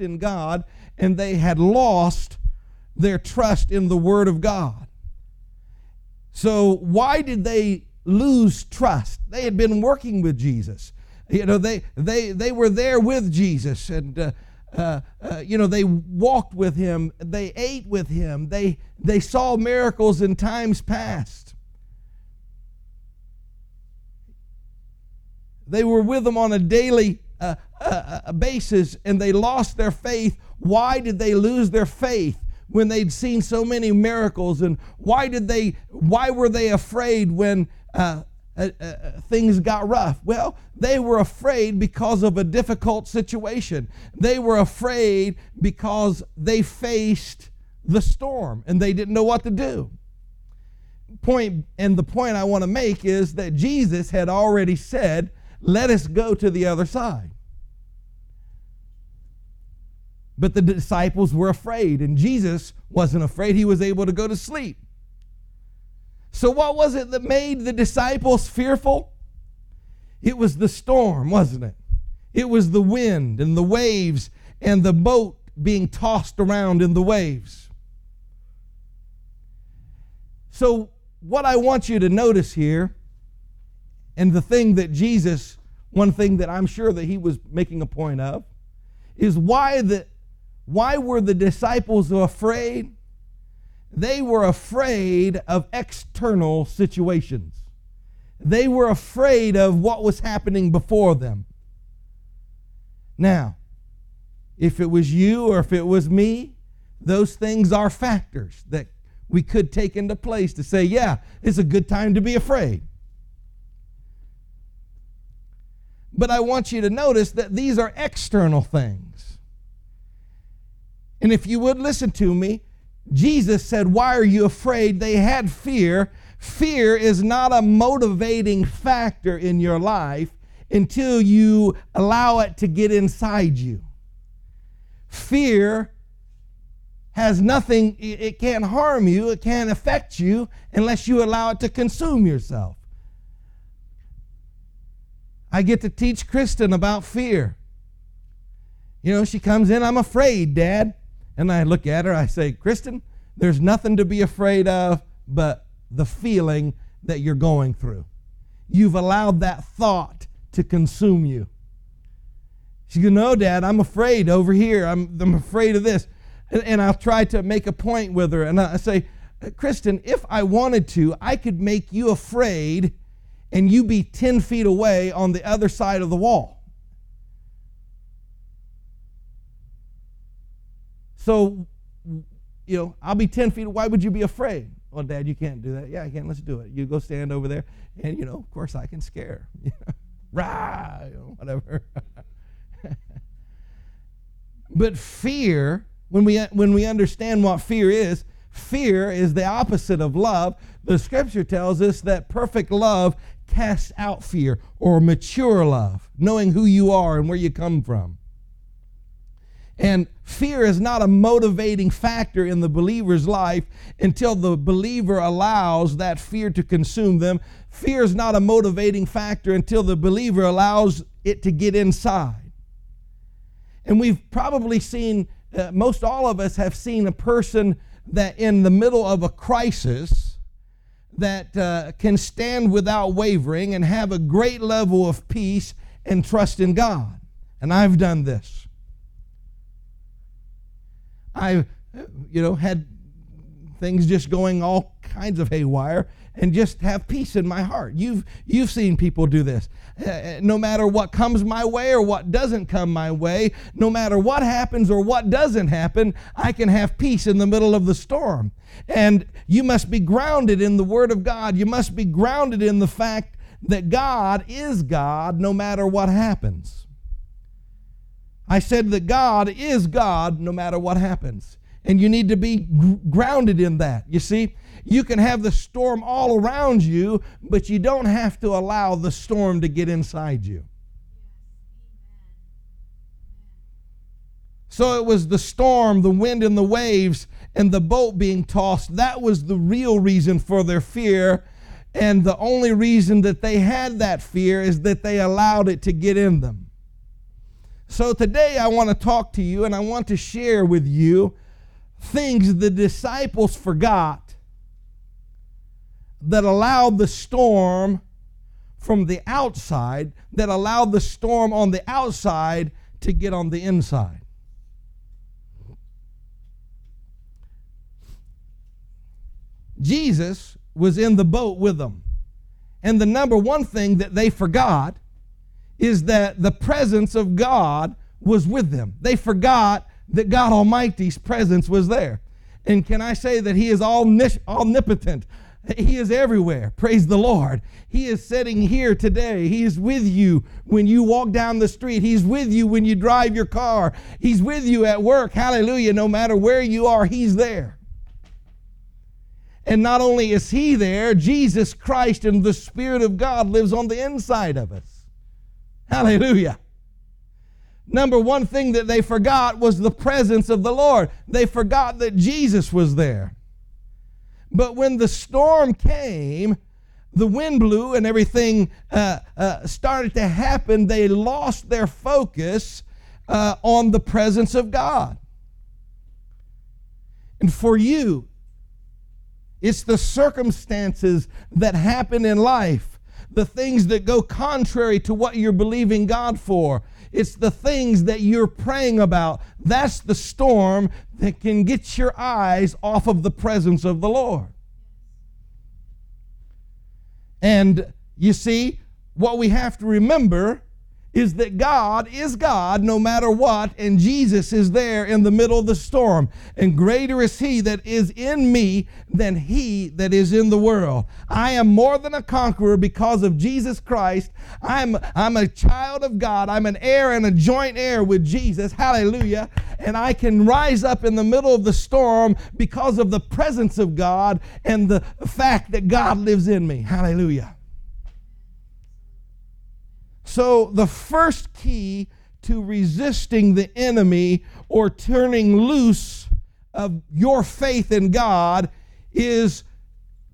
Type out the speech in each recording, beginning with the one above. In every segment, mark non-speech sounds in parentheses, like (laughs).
in God and they had lost their trust in the Word of God. So, why did they lose trust? They had been working with Jesus. You know, they, they, they were there with Jesus and, uh, uh, uh, you know, they walked with him, they ate with him, they, they saw miracles in times past. They were with him on a daily uh, uh, basis and they lost their faith. Why did they lose their faith? when they'd seen so many miracles and why did they why were they afraid when uh, uh, uh, things got rough well they were afraid because of a difficult situation they were afraid because they faced the storm and they didn't know what to do point and the point i want to make is that jesus had already said let us go to the other side but the disciples were afraid, and Jesus wasn't afraid. He was able to go to sleep. So, what was it that made the disciples fearful? It was the storm, wasn't it? It was the wind and the waves and the boat being tossed around in the waves. So, what I want you to notice here, and the thing that Jesus, one thing that I'm sure that he was making a point of, is why the why were the disciples afraid? They were afraid of external situations. They were afraid of what was happening before them. Now, if it was you or if it was me, those things are factors that we could take into place to say, yeah, it's a good time to be afraid. But I want you to notice that these are external things. And if you would listen to me, Jesus said, Why are you afraid? They had fear. Fear is not a motivating factor in your life until you allow it to get inside you. Fear has nothing, it can't harm you, it can't affect you unless you allow it to consume yourself. I get to teach Kristen about fear. You know, she comes in, I'm afraid, Dad. And I look at her, I say, Kristen, there's nothing to be afraid of but the feeling that you're going through. You've allowed that thought to consume you. She goes, No, Dad, I'm afraid over here. I'm, I'm afraid of this. And, and I'll try to make a point with her. And I say, Kristen, if I wanted to, I could make you afraid and you be 10 feet away on the other side of the wall. So, you know, I'll be 10 feet. Why would you be afraid? Well, Dad, you can't do that. Yeah, I can. Let's do it. You go stand over there, and, you know, of course, I can scare. (laughs) Rah, you know, whatever. (laughs) but fear, when we, when we understand what fear is, fear is the opposite of love. The scripture tells us that perfect love casts out fear or mature love, knowing who you are and where you come from. And fear is not a motivating factor in the believer's life until the believer allows that fear to consume them. Fear is not a motivating factor until the believer allows it to get inside. And we've probably seen, uh, most all of us have seen a person that in the middle of a crisis that uh, can stand without wavering and have a great level of peace and trust in God. And I've done this. I, you know, had things just going all kinds of haywire and just have peace in my heart. You've you've seen people do this. Uh, no matter what comes my way or what doesn't come my way, no matter what happens or what doesn't happen, I can have peace in the middle of the storm. And you must be grounded in the word of God. You must be grounded in the fact that God is God no matter what happens. I said that God is God no matter what happens. And you need to be gr- grounded in that. You see, you can have the storm all around you, but you don't have to allow the storm to get inside you. So it was the storm, the wind, and the waves, and the boat being tossed. That was the real reason for their fear. And the only reason that they had that fear is that they allowed it to get in them. So today I want to talk to you and I want to share with you things the disciples forgot that allowed the storm from the outside, that allowed the storm on the outside to get on the inside. Jesus was in the boat with them. And the number one thing that they forgot is that the presence of God was with them. They forgot that God Almighty's presence was there. And can I say that He is omnipotent? He is everywhere. Praise the Lord. He is sitting here today. He is with you when you walk down the street. He's with you when you drive your car. He's with you at work. Hallelujah. No matter where you are, He's there. And not only is He there, Jesus Christ and the Spirit of God lives on the inside of us. Hallelujah. Number one thing that they forgot was the presence of the Lord. They forgot that Jesus was there. But when the storm came, the wind blew and everything uh, uh, started to happen, they lost their focus uh, on the presence of God. And for you, it's the circumstances that happen in life, the things that go contrary to what you're believing God for. It's the things that you're praying about. That's the storm that can get your eyes off of the presence of the Lord. And you see, what we have to remember is that God is God no matter what, and Jesus is there in the middle of the storm. And greater is He that is in me than He that is in the world. I am more than a conqueror because of Jesus Christ. I'm, I'm a child of God. I'm an heir and a joint heir with Jesus. Hallelujah. And I can rise up in the middle of the storm because of the presence of God and the fact that God lives in me. Hallelujah. So, the first key to resisting the enemy or turning loose of your faith in God is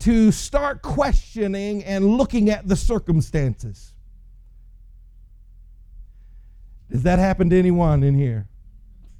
to start questioning and looking at the circumstances. Does that happen to anyone in here?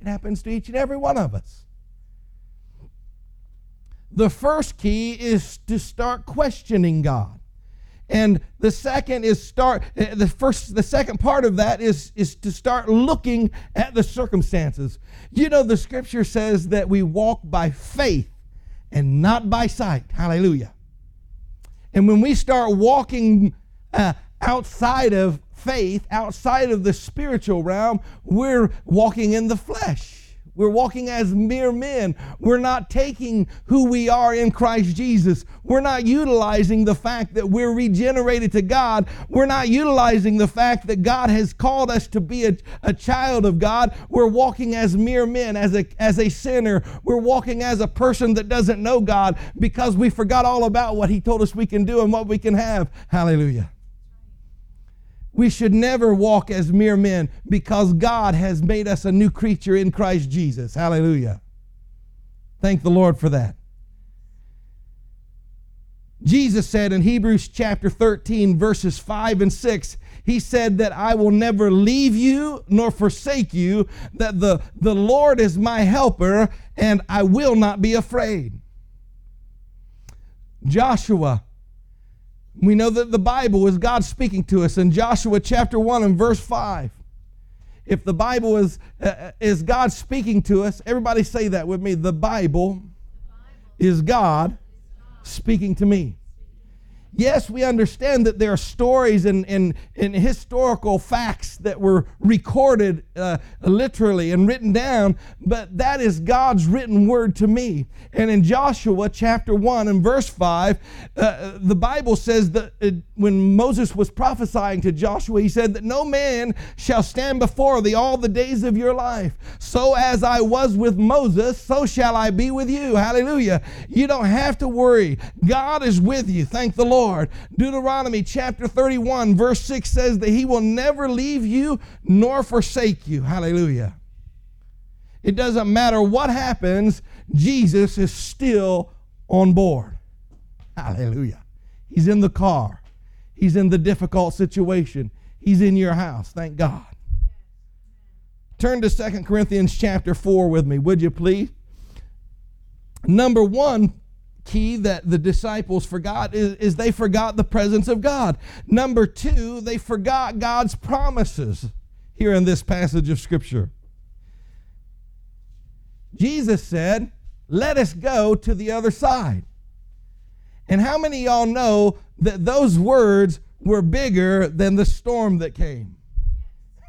It happens to each and every one of us. The first key is to start questioning God. And the second is start eh, the first the second part of that is is to start looking at the circumstances. You know the scripture says that we walk by faith and not by sight. Hallelujah. And when we start walking uh, outside of faith, outside of the spiritual realm, we're walking in the flesh. We're walking as mere men. We're not taking who we are in Christ Jesus. We're not utilizing the fact that we're regenerated to God. We're not utilizing the fact that God has called us to be a, a child of God. We're walking as mere men, as a, as a sinner. We're walking as a person that doesn't know God because we forgot all about what He told us we can do and what we can have. Hallelujah. We should never walk as mere men because God has made us a new creature in Christ Jesus. Hallelujah. Thank the Lord for that. Jesus said in Hebrews chapter 13, verses 5 and 6, He said that I will never leave you nor forsake you, that the, the Lord is my helper, and I will not be afraid. Joshua we know that the Bible is God speaking to us in Joshua chapter 1 and verse 5. If the Bible is, uh, is God speaking to us, everybody say that with me. The Bible is God speaking to me. Yes, we understand that there are stories and, and, and historical facts that were recorded uh, literally and written down, but that is God's written word to me. And in Joshua chapter 1 and verse 5, uh, the Bible says that uh, when Moses was prophesying to Joshua, he said that no man shall stand before thee all the days of your life. So as I was with Moses, so shall I be with you. Hallelujah. You don't have to worry. God is with you. Thank the Lord. Lord. Deuteronomy chapter 31, verse 6 says that He will never leave you nor forsake you. Hallelujah. It doesn't matter what happens, Jesus is still on board. Hallelujah. He's in the car, He's in the difficult situation, He's in your house. Thank God. Turn to Second Corinthians chapter 4 with me, would you please? Number one key that the disciples forgot is, is they forgot the presence of God. Number two, they forgot God's promises here in this passage of Scripture. Jesus said, Let us go to the other side. And how many y'all know that those words were bigger than the storm that came?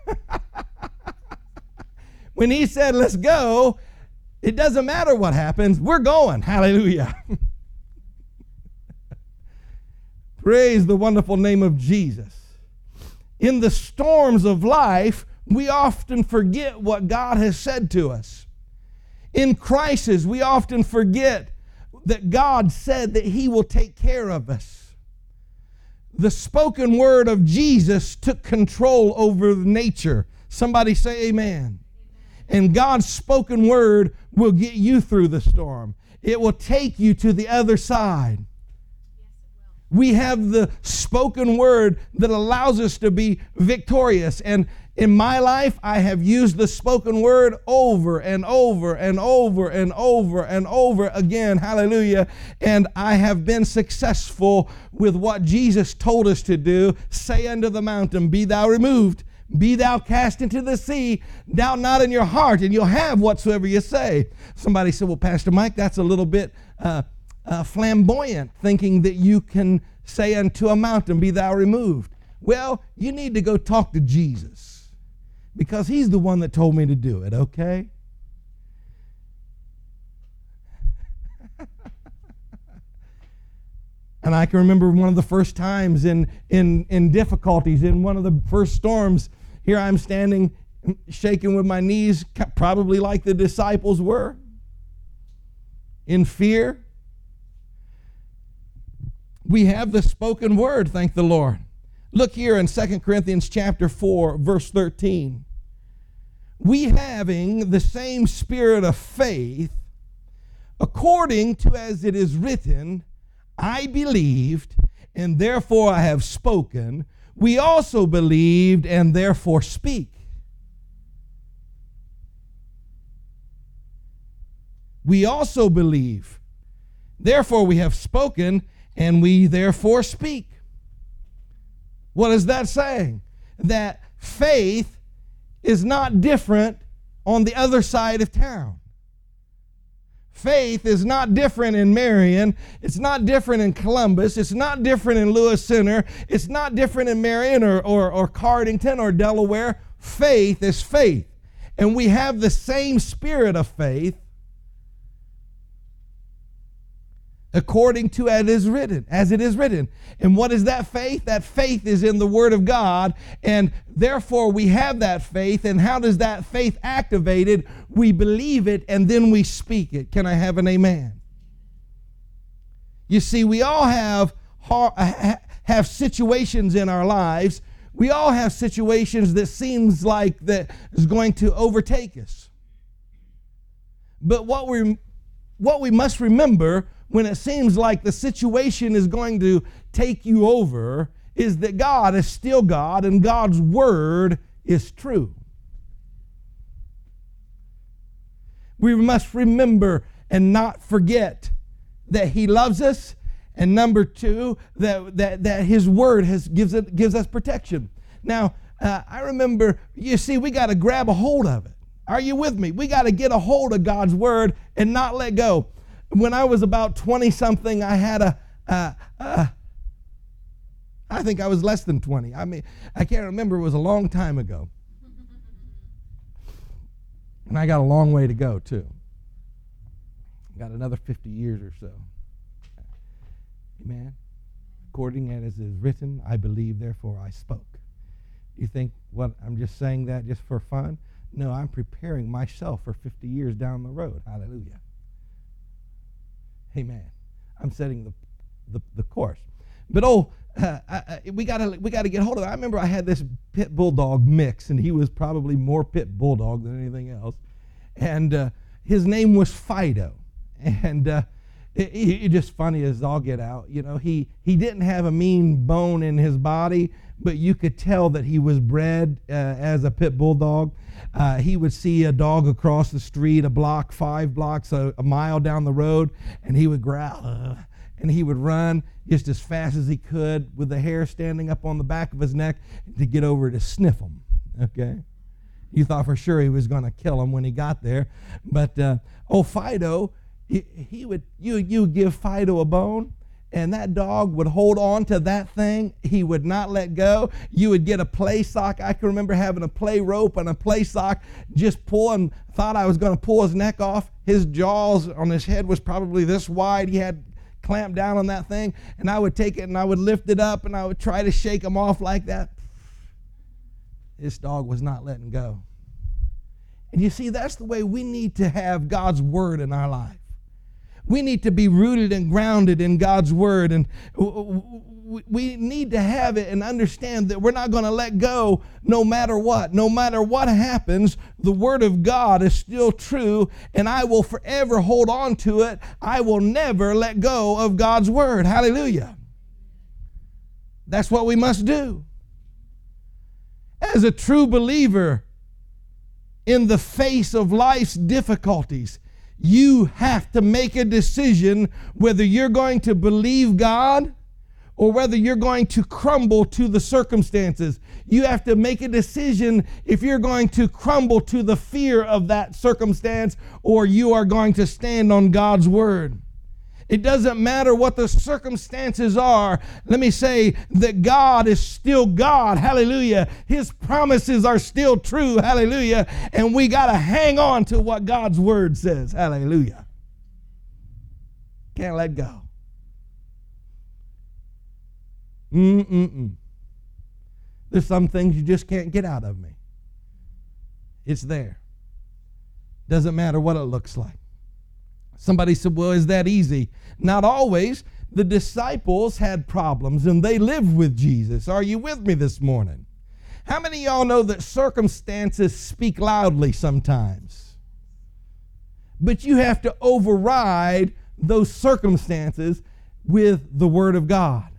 (laughs) when he said, Let's go, it doesn't matter what happens, we're going. Hallelujah. (laughs) Praise the wonderful name of Jesus. In the storms of life, we often forget what God has said to us. In crisis, we often forget that God said that He will take care of us. The spoken word of Jesus took control over nature. Somebody say, Amen. And God's spoken word will get you through the storm, it will take you to the other side. We have the spoken word that allows us to be victorious. And in my life, I have used the spoken word over and over and over and over and over again. Hallelujah. And I have been successful with what Jesus told us to do say unto the mountain, Be thou removed, be thou cast into the sea, doubt not in your heart, and you'll have whatsoever you say. Somebody said, Well, Pastor Mike, that's a little bit uh, uh, flamboyant, thinking that you can say unto a mountain, Be thou removed. Well, you need to go talk to Jesus because he's the one that told me to do it, okay? And I can remember one of the first times in, in, in difficulties, in one of the first storms, here I'm standing shaking with my knees, probably like the disciples were, in fear. We have the spoken word, thank the Lord. Look here in 2 Corinthians chapter 4, verse 13. We having the same spirit of faith, according to as it is written, I believed, and therefore I have spoken. We also believed, and therefore speak. We also believe, therefore we have spoken, and we therefore speak. What is that saying? That faith is not different on the other side of town. Faith is not different in Marion. It's not different in Columbus. It's not different in Lewis Center. It's not different in Marion or, or, or Cardington or Delaware. Faith is faith. And we have the same spirit of faith according to as it is written as it is written. And what is that faith? That faith is in the word of god. And therefore we have that faith. And how does that faith activated? We believe it and then we speak it. Can i have an amen? You see we all have have situations in our lives. We all have situations that seems like that is going to overtake us. But what we what we must remember when it seems like the situation is going to take you over is that God is still God and God's word is true. We must remember and not forget that He loves us, and number two, that, that, that His word has, gives, it, gives us protection. Now, uh, I remember, you see, we got to grab a hold of it. Are you with me? We got to get a hold of God's word and not let go when I was about 20 something, I had a, a, a I think I was less than 20. I mean, I can't remember. It was a long time ago. And I got a long way to go, too. Got another 50 years or so. Amen. According as it is written, I believe, therefore I spoke. You think, what, I'm just saying that just for fun? No, I'm preparing myself for 50 years down the road. Hallelujah. Amen. I'm setting the, the, the course. But oh, (laughs) uh, I, we gotta we gotta get hold of it. I remember I had this pit bulldog mix, and he was probably more pit bulldog than anything else. And uh, his name was Fido, and uh, it, it, just funny as all get out. You know, he, he didn't have a mean bone in his body, but you could tell that he was bred uh, as a pit bulldog. Uh, he would see a dog across the street, a block, five blocks, a, a mile down the road, and he would growl. Uh, and he would run just as fast as he could with the hair standing up on the back of his neck to get over to sniff him. Okay? You thought for sure he was going to kill him when he got there. But, uh, oh, Fido, he, he would, you, you give Fido a bone, and that dog would hold on to that thing. He would not let go. You would get a play sock. I can remember having a play rope and a play sock, just pulling, thought I was going to pull his neck off. His jaws on his head was probably this wide. He had clamped down on that thing, and I would take it and I would lift it up and I would try to shake him off like that. This dog was not letting go. And you see, that's the way we need to have God's word in our life. We need to be rooted and grounded in God's word. And we need to have it and understand that we're not going to let go no matter what. No matter what happens, the word of God is still true, and I will forever hold on to it. I will never let go of God's word. Hallelujah. That's what we must do. As a true believer, in the face of life's difficulties, you have to make a decision whether you're going to believe God or whether you're going to crumble to the circumstances. You have to make a decision if you're going to crumble to the fear of that circumstance or you are going to stand on God's word. It doesn't matter what the circumstances are. Let me say that God is still God. Hallelujah. His promises are still true. Hallelujah. And we got to hang on to what God's word says. Hallelujah. Can't let go. Mm-mm-mm. There's some things you just can't get out of me. It's there. Doesn't matter what it looks like. Somebody said, Well, is that easy? Not always. The disciples had problems and they lived with Jesus. Are you with me this morning? How many y'all know that circumstances speak loudly sometimes? But you have to override those circumstances with the Word of God.